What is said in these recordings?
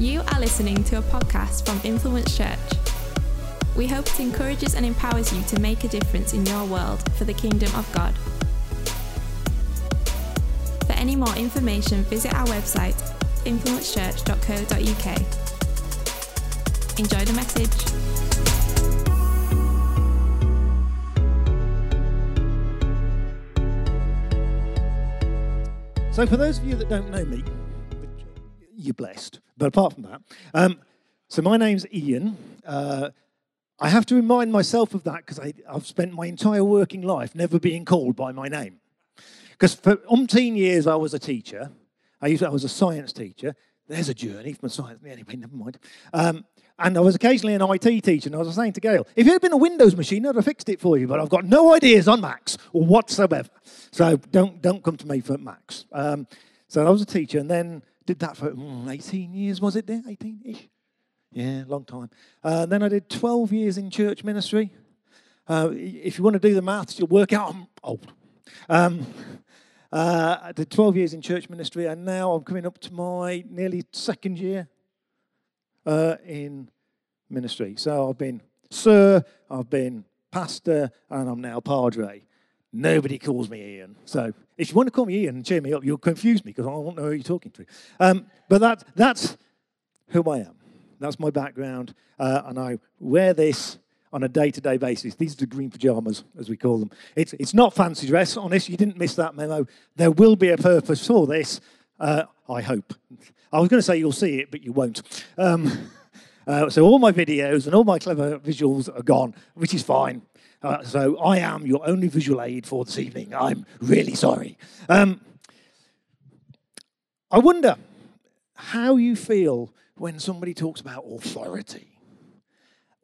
You are listening to a podcast from Influence Church. We hope it encourages and empowers you to make a difference in your world for the kingdom of God. For any more information, visit our website, influencechurch.co.uk. Enjoy the message. So, for those of you that don't know me, you're blessed. But apart from that, um, so my name's Ian. Uh, I have to remind myself of that because I've spent my entire working life never being called by my name. Because for umpteen years I was a teacher. I, used, to I was a science teacher. There's a journey from science. Anyway, never mind. Um, and I was occasionally an IT teacher, and I was saying to Gail, if it had been a Windows machine, I'd have fixed it for you, but I've got no ideas on Macs whatsoever. So don't, don't come to me for Macs. Um, so I was a teacher, and then did that for mm, 18 years, was it there? 18 ish? Yeah, long time. Uh, then I did 12 years in church ministry. Uh, if you want to do the maths, you'll work out I'm old. Um, uh, I did 12 years in church ministry, and now I'm coming up to my nearly second year uh, in ministry. So I've been sir, I've been pastor, and I'm now padre. Nobody calls me Ian. So if you want to call me Ian and cheer me up, you'll confuse me because I won't know who you're talking to. Um, but that, that's who I am. That's my background. Uh, and I wear this on a day to day basis. These are the green pajamas, as we call them. It's, it's not fancy dress. Honest, you didn't miss that memo. There will be a purpose for this, uh, I hope. I was going to say you'll see it, but you won't. Um, uh, so all my videos and all my clever visuals are gone, which is fine. Uh, so I am your only visual aid for this evening. I'm really sorry. Um, I wonder how you feel when somebody talks about authority.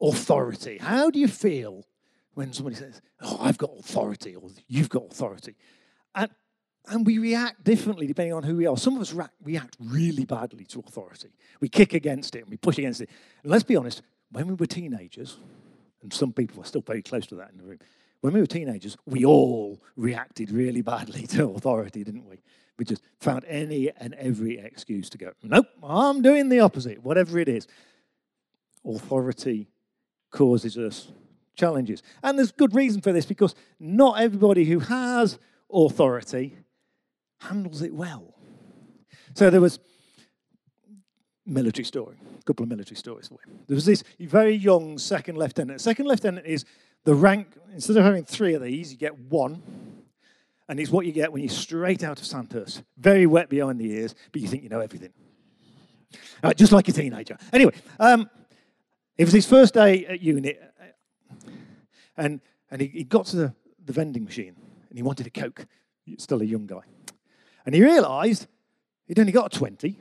Authority. How do you feel when somebody says, Oh, I've got authority, or you've got authority? And, and we react differently depending on who we are. Some of us ra- react really badly to authority. We kick against it and we push against it. And let's be honest, when we were teenagers, and some people are still very close to that in the room, when we were teenagers, we all reacted really badly to authority, didn't we? We just found any and every excuse to go, nope, I'm doing the opposite, whatever it is. Authority causes us challenges. And there's good reason for this because not everybody who has authority handles it well. So there was military story, a couple of military stories. There was this very young second lieutenant. Second lieutenant is the rank, instead of having three of these, you get one. And it's what you get when you're straight out of Sandhurst. Very wet behind the ears, but you think you know everything. Uh, just like a teenager. Anyway, um, it was his first day at unit, and, and he, he got to the, the vending machine, and he wanted a Coke. Still a young guy. And he realised he'd only got a 20,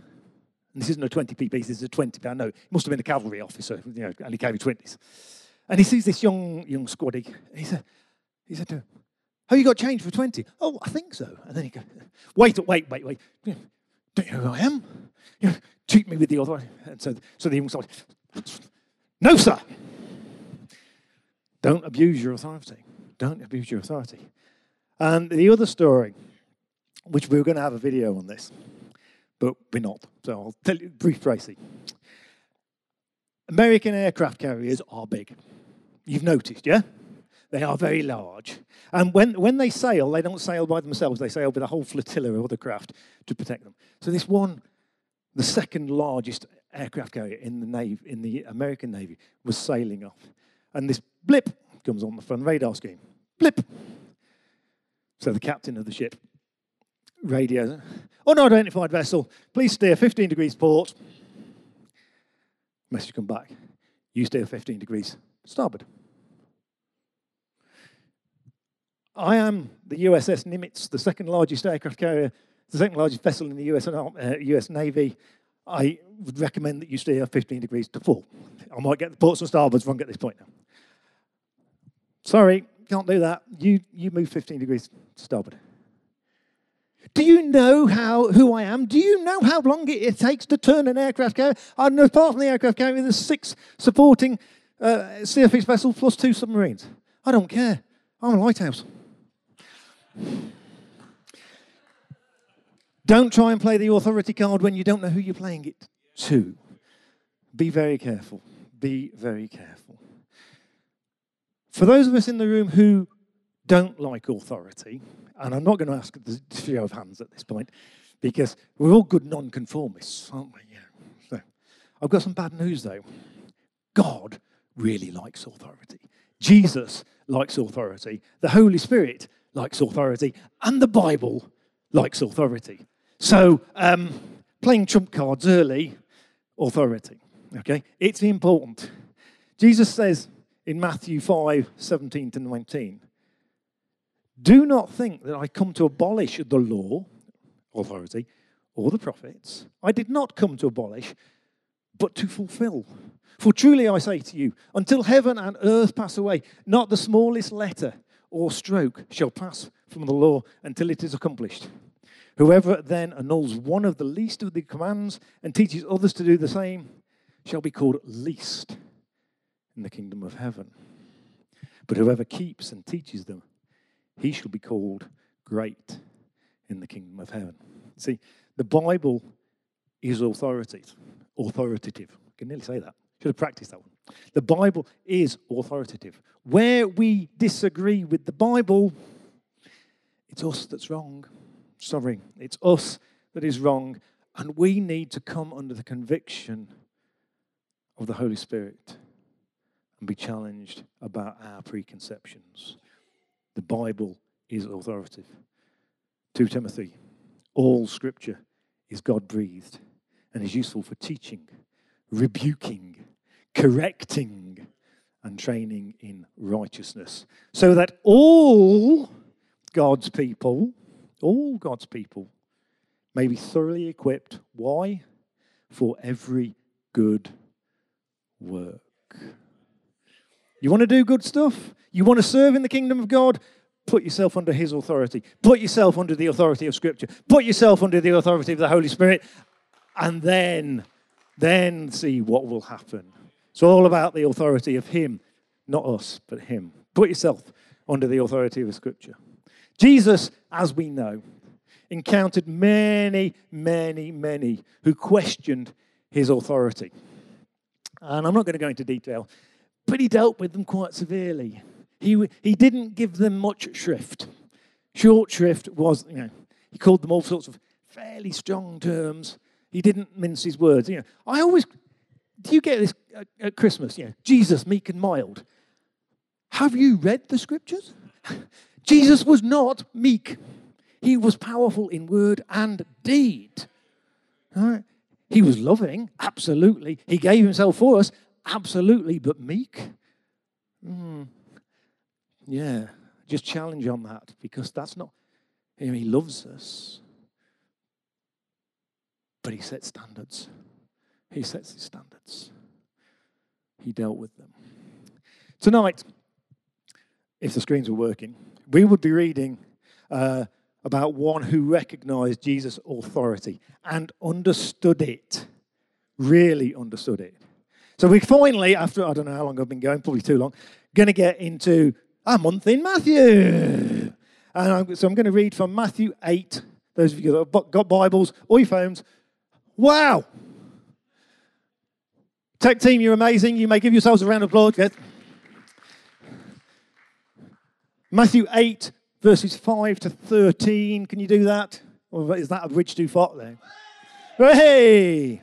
and this isn't a 20p piece, this is a 20 pound note. He must have been a cavalry officer, you know, and he gave him 20s. And he sees this young young squaddy, he said, he said to him, have you got change for 20? Oh, I think so. And then he goes, wait, wait, wait, wait. Don't you know who I am? You know, treat me with the authority. And so, so the young soldier, no, sir. Don't abuse your authority. Don't abuse your authority. And the other story, which we were going to have a video on this, but we're not. So I'll tell you, brief. American aircraft carriers are big. You've noticed, yeah? They are very large. And when, when they sail, they don't sail by themselves, they sail with a whole flotilla of other craft to protect them. So this one, the second largest aircraft carrier in the Navy, in the American Navy, was sailing off. And this blip comes on the front radar screen. Blip. So the captain of the ship radios, unidentified vessel, please steer 15 degrees port. Message come back. You steer 15 degrees starboard. I am the USS Nimitz, the second largest aircraft carrier, the second largest vessel in the US, uh, US Navy. I would recommend that you steer 15 degrees to full. I might get the ports and starboards wrong at this point now. Sorry, can't do that. You, you move 15 degrees to starboard. Do you know how who I am? Do you know how long it, it takes to turn an aircraft carrier? Know apart from the aircraft carrier, there's six supporting uh, surface vessels plus two submarines. I don't care. I'm a lighthouse. Don't try and play the authority card when you don't know who you're playing it to. Be very careful. Be very careful. For those of us in the room who don't like authority, and I'm not going to ask the show of hands at this point, because we're all good nonconformists, aren't we? Yeah. So, I've got some bad news though. God really likes authority. Jesus likes authority. The Holy Spirit likes authority. And the Bible likes authority. So, um, playing trump cards early, authority. Okay? It's important. Jesus says in Matthew 5 17 to 19, Do not think that I come to abolish the law, authority, or the prophets. I did not come to abolish, but to fulfill. For truly I say to you, until heaven and earth pass away, not the smallest letter or stroke shall pass from the law until it is accomplished. Whoever then annuls one of the least of the commands and teaches others to do the same shall be called least in the kingdom of heaven. But whoever keeps and teaches them, he shall be called great in the kingdom of heaven. See, the Bible is authoritative. Authoritative. I can nearly say that. Should have practiced that one. The Bible is authoritative. Where we disagree with the Bible, it's us that's wrong. Sorry, it's us that is wrong. And we need to come under the conviction of the Holy Spirit and be challenged about our preconceptions. The Bible is authoritative. 2 Timothy, all scripture is God breathed and is useful for teaching, rebuking, correcting and training in righteousness, so that all God's people, all God's people, may be thoroughly equipped. Why? For every good work. You want to do good stuff? You want to serve in the kingdom of God? Put yourself under His authority. Put yourself under the authority of Scripture. Put yourself under the authority of the Holy Spirit. And then, then see what will happen. It's all about the authority of Him, not us, but Him. Put yourself under the authority of the Scripture. Jesus, as we know, encountered many, many, many who questioned his authority. And I'm not going to go into detail, but he dealt with them quite severely. He, he didn't give them much shrift. Short shrift was, you know, he called them all sorts of fairly strong terms. He didn't mince his words. You know, I always do you get this at Christmas? You know, Jesus, meek and mild. Have you read the scriptures? Jesus was not meek. He was powerful in word and deed. He was loving, absolutely. He gave himself for us, absolutely, but meek? Mm. Yeah, just challenge on that because that's not, you know, he loves us, but he sets standards. He sets his standards. He dealt with them. Tonight, if the screens were working, we would be reading uh, about one who recognized Jesus' authority and understood it, really understood it. So we finally, after I don't know how long I've been going, probably too long, going to get into a month in Matthew. And I'm, so I'm going to read from Matthew 8. Those of you that have got Bibles or your phones, wow, Tech team, you're amazing. You may give yourselves a round of applause. Good. Matthew 8, verses 5 to 13. Can you do that? Or is that a bridge too far there? Hey!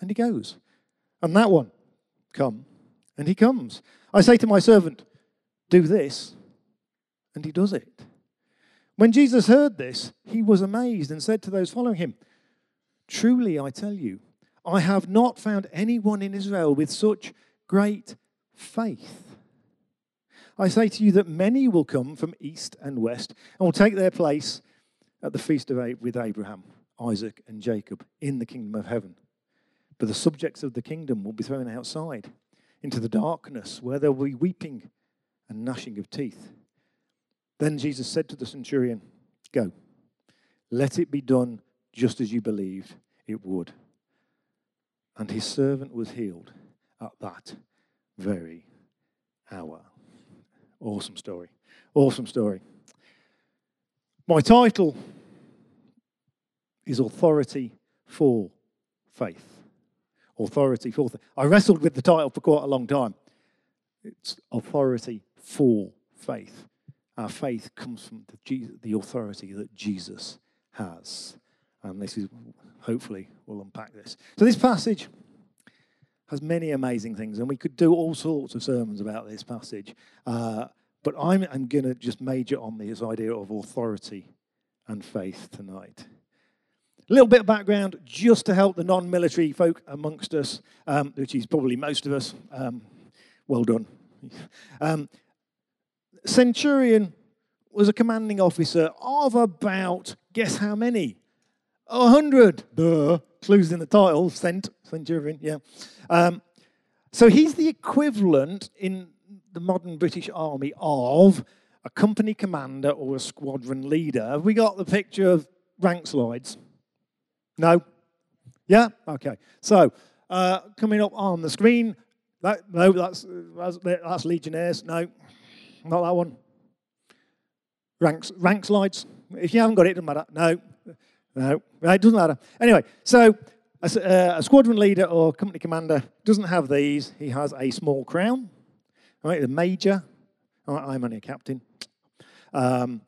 and he goes. And that one, Come, and he comes. I say to my servant, Do this, and he does it. When Jesus heard this, he was amazed and said to those following him, Truly I tell you, I have not found anyone in Israel with such great faith. I say to you that many will come from east and west and will take their place at the feast of with Abraham, Isaac, and Jacob in the kingdom of heaven. But the subjects of the kingdom will be thrown outside into the darkness where there will be weeping and gnashing of teeth. Then Jesus said to the centurion, Go, let it be done just as you believed it would. And his servant was healed at that very hour. Awesome story. Awesome story. My title is Authority for Faith. Authority for. I wrestled with the title for quite a long time. It's Authority for Faith. Our faith comes from the, Jesus, the authority that Jesus has. And this is, hopefully, we'll unpack this. So, this passage has many amazing things, and we could do all sorts of sermons about this passage. Uh, but I'm, I'm going to just major on this idea of authority and faith tonight. A little bit of background just to help the non military folk amongst us, um, which is probably most of us. Um, well done. Um, Centurion was a commanding officer of about, guess how many? A hundred. Duh. Clues in the title. Cent, Centurion, yeah. Um, so he's the equivalent in the modern British Army of a company commander or a squadron leader. Have we got the picture of rank slides? No? Yeah? Okay. So, uh, coming up on the screen, that, no, that's, that's, that's Legionnaires. No, not that one. Ranks, rank slides. If you haven't got it, it doesn't matter. No, no, it doesn't matter. Anyway, so a, uh, a, squadron leader or company commander doesn't have these. He has a small crown, right? The major. I'm only a captain. Um,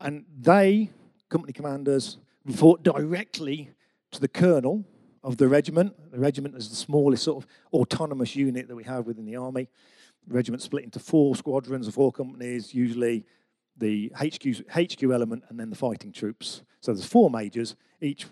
and they, company commanders, report directly to the colonel of the regiment. The regiment is the smallest sort of autonomous unit that we have within the army. The regiment split into four squadrons or four companies, usually the HQ, HQ element and then the fighting troops. So there's four majors, each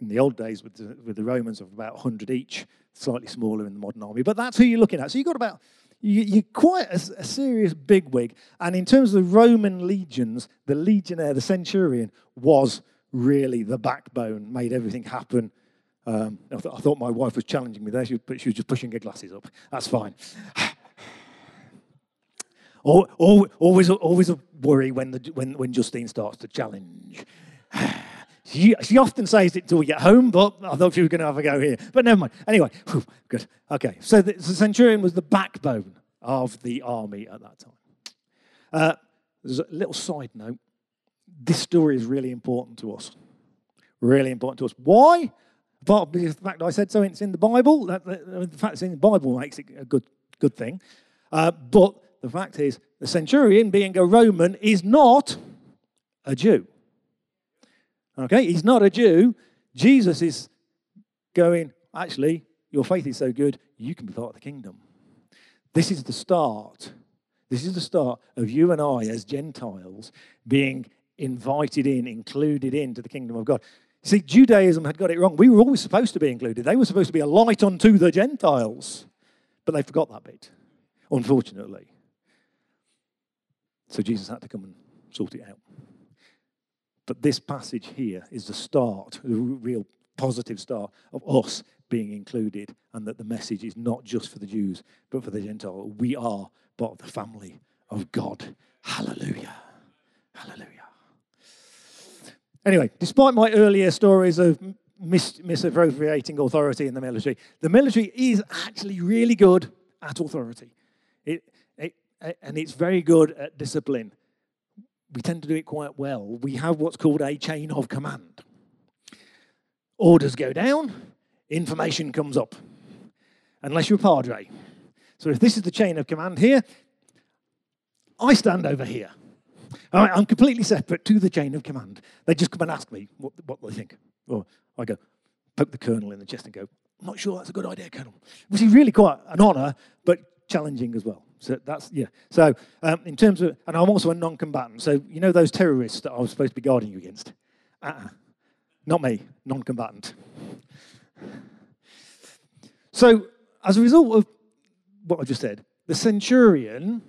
in the old days with the, with the Romans of about 100 each, slightly smaller in the modern army. But that's who you're looking at. So you've got about you, are quite a, a, serious bigwig. And in terms of the Roman legions, the legionnaire, the centurion, was really the backbone, made everything happen. Um, I, th- I, thought my wife was challenging me there, she was, but she was just pushing her glasses up. That's fine. always, always a worry when, the, when, when Justine starts to challenge. She, she often says it till we get home, but I thought she was going to have a go here. But never mind. Anyway, whew, good. Okay, so the, the, centurion was the backbone of the army at that time. Uh, there's a little side note. This story is really important to us. Really important to us. Why? Apart from the fact I said so, it's in the Bible. The fact it's in the Bible makes it a good, good thing. Uh, but the fact is, the centurion, being a Roman, is not a Jew. Okay, he's not a Jew. Jesus is going, actually, your faith is so good, you can be part of the kingdom. This is the start. This is the start of you and I as Gentiles being invited in, included into the kingdom of God. See, Judaism had got it wrong. We were always supposed to be included. They were supposed to be a light unto the Gentiles. But they forgot that bit, unfortunately. So Jesus had to come and sort it out. But this passage here is the start, the real positive start of us being included, and that the message is not just for the Jews, but for the Gentile. We are part of the family of God. Hallelujah. Hallelujah. Anyway, despite my earlier stories of mis- misappropriating authority in the military, the military is actually really good at authority. It, it, and it's very good at discipline we tend to do it quite well. We have what's called a chain of command. Orders go down, information comes up, unless you're a padre. So if this is the chain of command here, I stand over here. I'm completely separate to the chain of command. They just come and ask me what, what they think. Or I go, poke the colonel in the chest and go, I'm not sure that's a good idea, colonel. Which is really quite an honour, but challenging as well. So that's, yeah. So um, in terms of, and I'm also a non combatant. So you know those terrorists that I was supposed to be guarding you against? Uh-uh. Not me, non combatant. So as a result of what I just said, the centurion,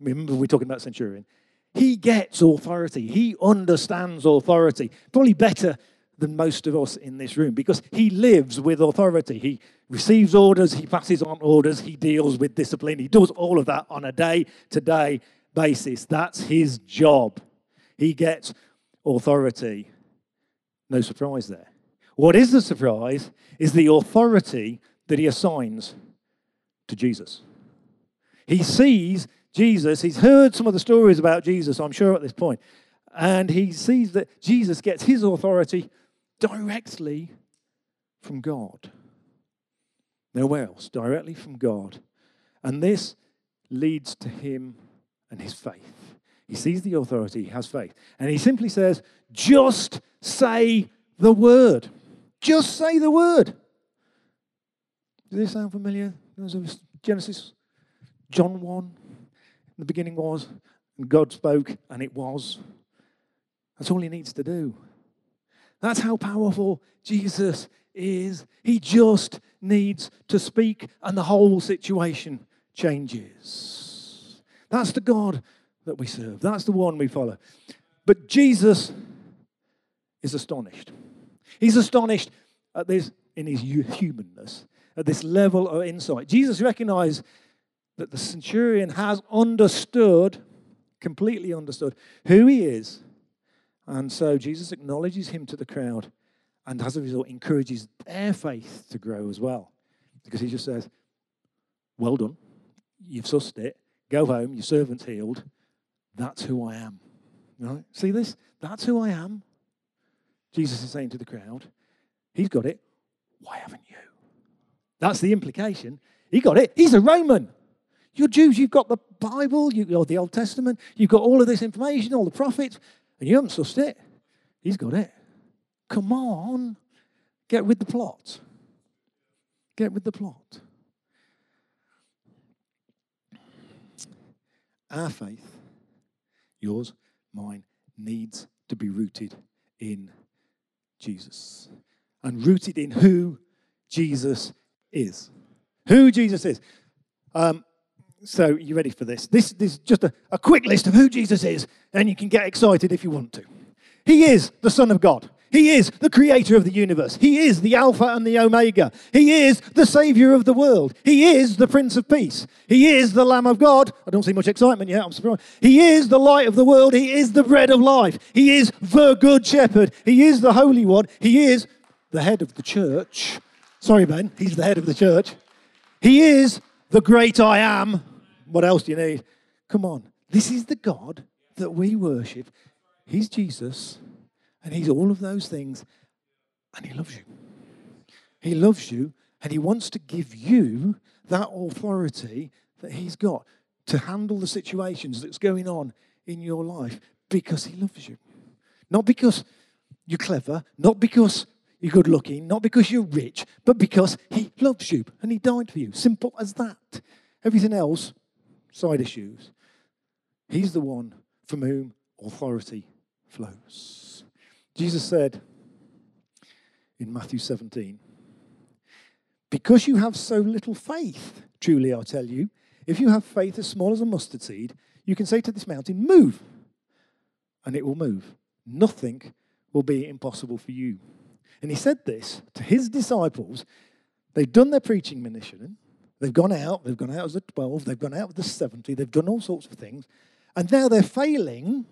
remember we're talking about centurion, he gets authority. He understands authority. Probably better than most of us in this room because he lives with authority. He receives orders, he passes on orders, he deals with discipline. He does all of that on a day to day basis. That's his job. He gets authority. No surprise there. What is the surprise is the authority that he assigns to Jesus. He sees Jesus, he's heard some of the stories about Jesus, I'm sure, at this point, and he sees that Jesus gets his authority directly from God. Nowhere else, directly from God. And this leads to him and his faith. He sees the authority, he has faith. And he simply says, just say the word. Just say the word. Does this sound familiar? Genesis, John 1. The beginning was, and God spoke, and it was. That's all he needs to do. That's how powerful Jesus is. He just needs to speak, and the whole situation changes. That's the God that we serve. That's the one we follow. But Jesus is astonished. He's astonished at this in his humanness, at this level of insight. Jesus recognized that the centurion has understood, completely understood, who he is. And so Jesus acknowledges him to the crowd and as a result encourages their faith to grow as well. Because he just says, Well done, you've sussed it, go home, your servant's healed. That's who I am. Right? See this? That's who I am. Jesus is saying to the crowd, He's got it. Why haven't you? That's the implication. He got it. He's a Roman. You're Jews, you've got the Bible, you've got the Old Testament, you've got all of this information, all the prophets, and you haven't sussed it. He's got it. Come on, get with the plot. Get with the plot. Our faith, yours, mine, needs to be rooted in Jesus and rooted in who Jesus is. Who Jesus is. Um, so, you ready for this? This, this is just a, a quick list of who Jesus is, and you can get excited if you want to. He is the Son of God. He is the creator of the universe. He is the Alpha and the Omega. He is the Savior of the world. He is the Prince of Peace. He is the Lamb of God. I don't see much excitement yet. I'm surprised. He is the light of the world. He is the bread of life. He is the Good Shepherd. He is the Holy One. He is the head of the church. Sorry, Ben. He's the head of the church. He is the great I am. What else do you need? Come on. This is the God that we worship. He's Jesus. And He's all of those things. And He loves you. He loves you. And He wants to give you that authority that He's got to handle the situations that's going on in your life because He loves you. Not because you're clever, not because you're good looking, not because you're rich, but because He loves you and He died for you. Simple as that. Everything else, side issues. He's the one from whom authority flows. Jesus said in Matthew 17, Because you have so little faith, truly I tell you, if you have faith as small as a mustard seed, you can say to this mountain, Move, and it will move. Nothing will be impossible for you. And he said this to his disciples. They've done their preaching mission. They've gone out. They've gone out as the 12. They've gone out with the 70. They've done all sorts of things. And now they're failing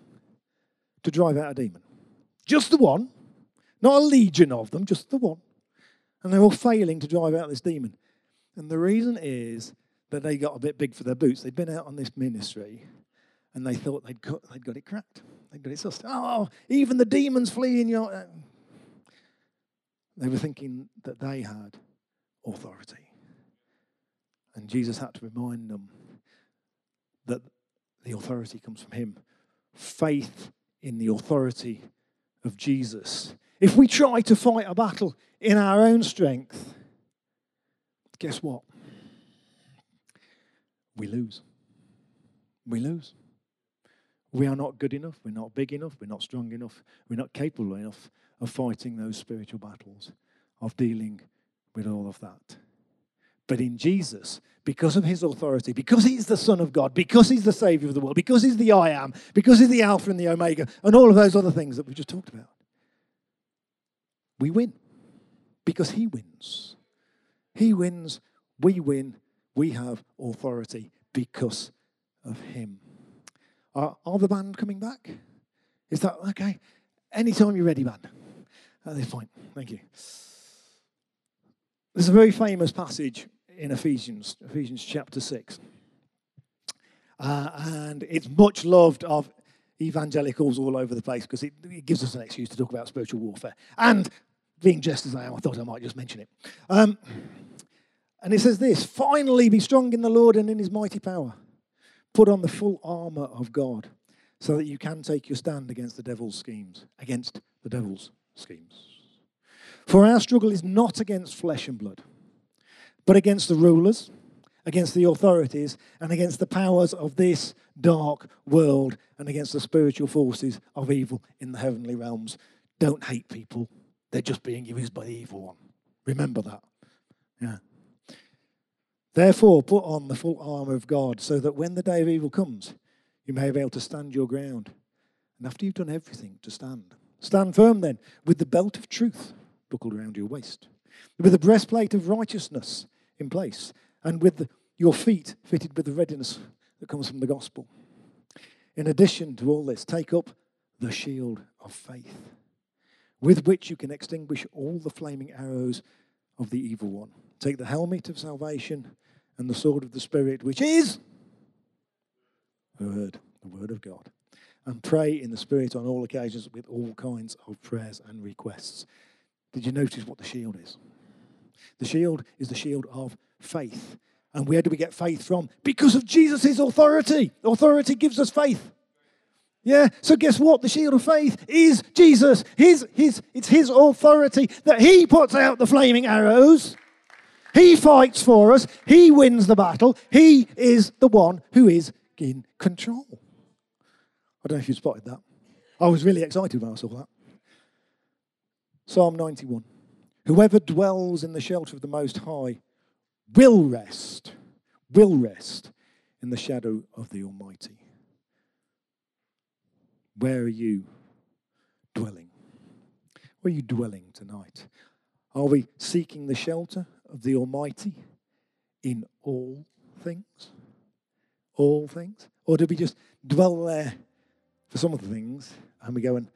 to drive out a demon. Just the one, not a legion of them, just the one. And they're all failing to drive out this demon. And the reason is that they got a bit big for their boots. They'd been out on this ministry and they thought they'd got, they'd got it cracked. They'd got it sussed. Oh, even the demons flee in your. Uh, they were thinking that they had authority. And Jesus had to remind them that the authority comes from Him. Faith in the authority of Jesus. If we try to fight a battle in our own strength, guess what? We lose. We lose. We are not good enough. We're not big enough. We're not strong enough. We're not capable enough of fighting those spiritual battles, of dealing with all of that. But in Jesus, because of his authority, because he's the Son of God, because he's the Savior of the world, because he's the I am, because he's the Alpha and the Omega, and all of those other things that we've just talked about, we win because He wins. He wins, we win, we have authority because of Him. Are, are the band coming back? Is that okay? Anytime you're ready, band. At this point, thank you. There's a very famous passage in Ephesians, Ephesians chapter 6. Uh, and it's much loved of evangelicals all over the place because it, it, gives us an excuse to talk about spiritual warfare. And being just as I am, I thought I might just mention it. Um, and it says this finally, be strong in the Lord and in his mighty power. Put on the full armor of God so that you can take your stand against the devil's schemes, against the devil's schemes. For our struggle is not against flesh and blood, but against the rulers, against the authorities, and against the powers of this dark world, and against the spiritual forces of evil in the heavenly realms. Don't hate people, they're just being used by the evil one. Remember that. Yeah. Therefore, put on the full armor of God, so that when the day of evil comes, you may be able to stand your ground. And after you've done everything, to stand. Stand firm then, with the belt of truth buckled around your waist, with the breastplate of righteousness in place, and with your feet fitted with the readiness that comes from the gospel. In addition to all this, take up the shield of faith, with which you can extinguish all the flaming arrows of the evil one. Take the helmet of salvation and the sword of the Spirit, which is word, the word of God. And pray in the Spirit on all occasions with all kinds of prayers and requests. Did you notice what the shield is? The shield is the shield of faith. And where do we get faith from? Because of Jesus' authority. Authority gives us faith. Yeah, so guess what? The shield of faith is Jesus. His, his, it's his authority that he puts out the flaming arrows. He fights for us. He wins the battle. He is the one who is in control. I don't know if you spotted that. I was really excited when I saw that. Psalm 91 Whoever dwells in the shelter of the Most High will rest, will rest in the shadow of the Almighty. Where are you dwelling? Where are you dwelling tonight? Are we seeking the shelter of the Almighty in all things? All things? Or do we just dwell there for some of the things and we go and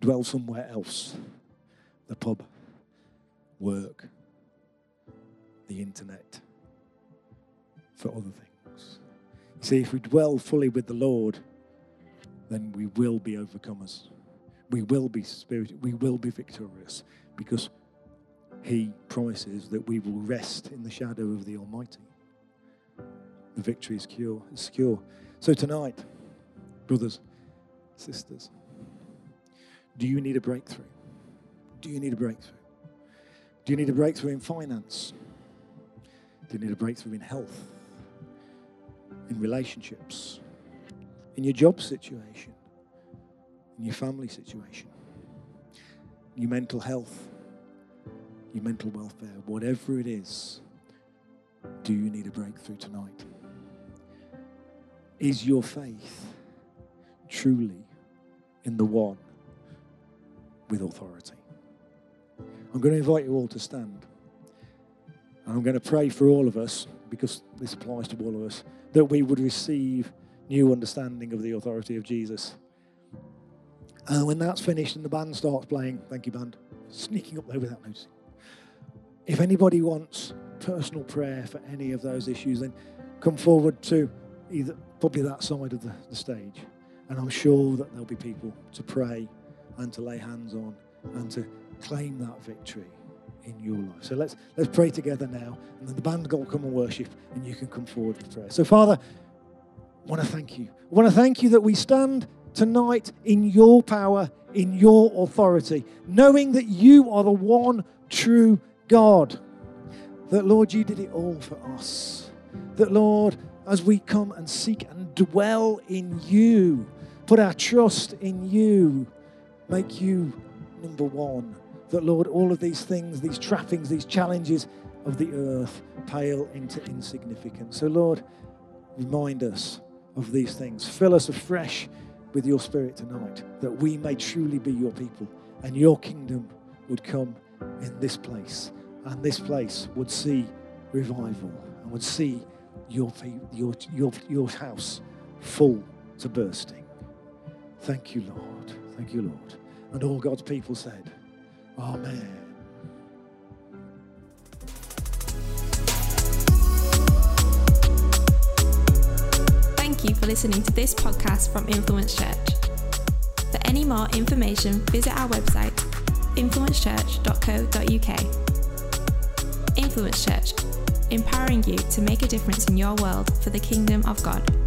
dwell somewhere else? The pub, work, the internet, for other things. See, if we dwell fully with the Lord, then we will be overcomers. We will be spirit, we will be victorious because he promises that we will rest in the shadow of the Almighty. The victory is secure. Is secure. So tonight, brothers, sisters, do you need a breakthrough? Do you need a breakthrough? Do you need a breakthrough in finance? Do you need a breakthrough in health? In relationships? In your job situation? In your family situation? Your mental health? Your mental welfare? Whatever it is, do you need a breakthrough tonight? Is your faith truly in the one with authority? I'm going to invite you all to stand. And I'm going to pray for all of us, because this applies to all of us, that we would receive new understanding of the authority of Jesus. And when that's finished and the band starts playing, thank you, band, sneaking up there without noticing. If anybody wants personal prayer for any of those issues, then come forward to either probably that side of the, the stage. And I'm sure that there'll be people to pray and to lay hands on and to claim that victory in your life. So let's let's pray together now, and then the band will come and worship, and you can come forward for prayer. So, Father, I want to thank you. I want to thank you that we stand tonight in your power, in your authority, knowing that you are the one true God. That, Lord, you did it all for us. That, Lord, as we come and seek and dwell in you, put our trust in you, make you number one that, Lord, all of these things, these trappings, these challenges of the earth pale into insignificance. So, Lord, remind us of these things. Fill us afresh with your spirit tonight, that we may truly be your people and your kingdom would come in this place, and this place would see revival and would see your, your, your, your house full to bursting. Thank you, Lord. Thank you, Lord. And all God's people said, Amen. Thank you for listening to this podcast from Influence Church. For any more information, visit our website, influencechurch.co.uk. Influence Church, empowering you to make a difference in your world for the kingdom of God.